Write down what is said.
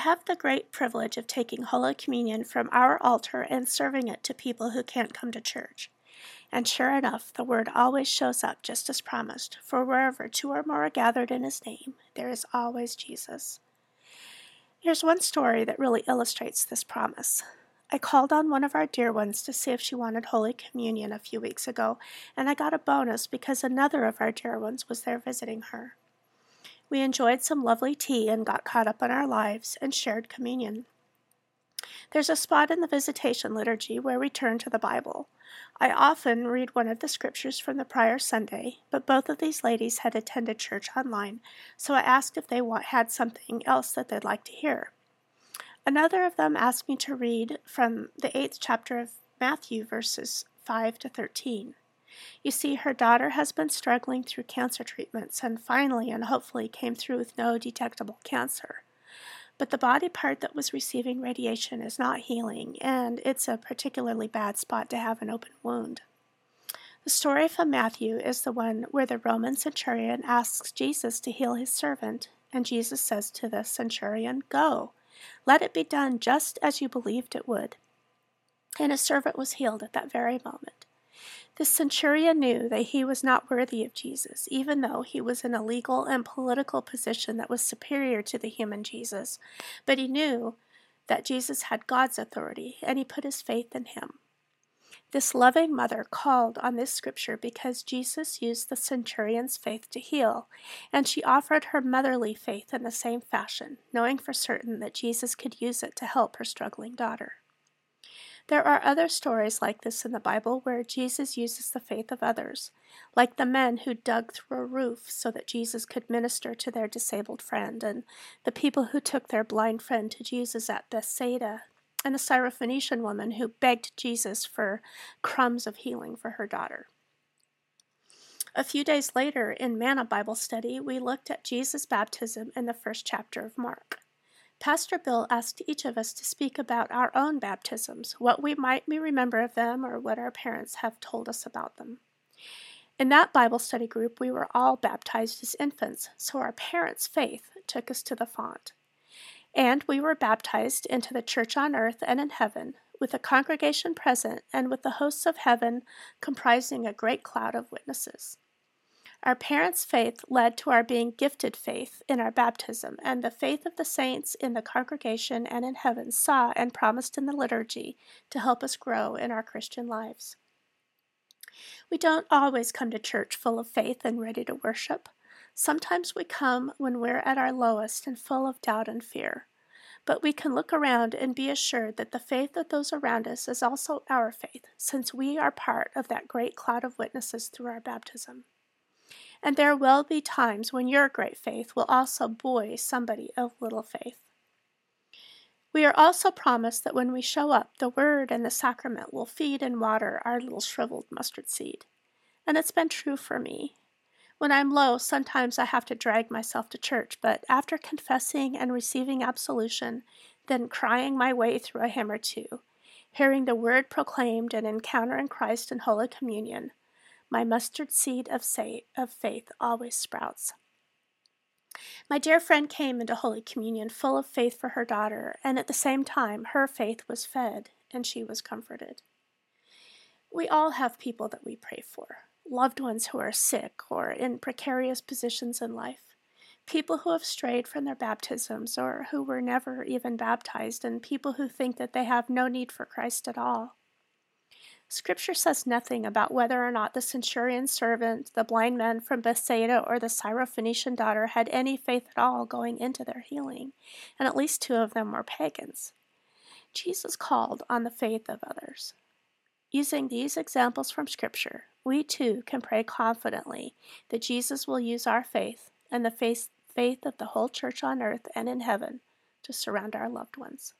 have the great privilege of taking Holy Communion from our altar and serving it to people who can't come to church. And sure enough, the word always shows up just as promised, for wherever two or more are gathered in his name, there is always Jesus. Here's one story that really illustrates this promise. I called on one of our dear ones to see if she wanted Holy Communion a few weeks ago, and I got a bonus because another of our dear ones was there visiting her. We enjoyed some lovely tea and got caught up on our lives and shared communion. There's a spot in the visitation liturgy where we turn to the Bible. I often read one of the scriptures from the prior Sunday, but both of these ladies had attended church online, so I asked if they had something else that they'd like to hear. Another of them asked me to read from the eighth chapter of Matthew, verses 5 to 13. You see, her daughter has been struggling through cancer treatments and finally and hopefully came through with no detectable cancer. But the body part that was receiving radiation is not healing, and it's a particularly bad spot to have an open wound. The story from Matthew is the one where the Roman centurion asks Jesus to heal his servant, and Jesus says to the centurion, Go, let it be done just as you believed it would. And his servant was healed at that very moment. The centurion knew that he was not worthy of Jesus, even though he was in a legal and political position that was superior to the human Jesus. But he knew that Jesus had God's authority, and he put his faith in him. This loving mother called on this scripture because Jesus used the centurion's faith to heal, and she offered her motherly faith in the same fashion, knowing for certain that Jesus could use it to help her struggling daughter. There are other stories like this in the Bible where Jesus uses the faith of others, like the men who dug through a roof so that Jesus could minister to their disabled friend, and the people who took their blind friend to Jesus at Bethsaida, and the Syrophoenician woman who begged Jesus for crumbs of healing for her daughter. A few days later, in Manna Bible study, we looked at Jesus' baptism in the first chapter of Mark. Pastor Bill asked each of us to speak about our own baptisms, what we might remember of them, or what our parents have told us about them. In that Bible study group, we were all baptized as infants, so our parents' faith took us to the font. And we were baptized into the church on earth and in heaven, with a congregation present and with the hosts of heaven comprising a great cloud of witnesses. Our parents' faith led to our being gifted faith in our baptism, and the faith of the saints in the congregation and in heaven saw and promised in the liturgy to help us grow in our Christian lives. We don't always come to church full of faith and ready to worship. Sometimes we come when we're at our lowest and full of doubt and fear. But we can look around and be assured that the faith of those around us is also our faith, since we are part of that great cloud of witnesses through our baptism. And there will be times when your great faith will also buoy somebody of little faith. We are also promised that when we show up, the Word and the sacrament will feed and water our little shriveled mustard seed. And it's been true for me. When I'm low, sometimes I have to drag myself to church, but after confessing and receiving absolution, then crying my way through a hymn or two, hearing the Word proclaimed and encountering Christ in Holy Communion, my mustard seed of, say, of faith always sprouts. My dear friend came into Holy Communion full of faith for her daughter, and at the same time her faith was fed and she was comforted. We all have people that we pray for loved ones who are sick or in precarious positions in life, people who have strayed from their baptisms or who were never even baptized, and people who think that they have no need for Christ at all. Scripture says nothing about whether or not the centurion's servant, the blind man from Bethsaida, or the Syrophoenician daughter had any faith at all going into their healing, and at least two of them were pagans. Jesus called on the faith of others. Using these examples from Scripture, we too can pray confidently that Jesus will use our faith and the faith, faith of the whole church on earth and in heaven to surround our loved ones.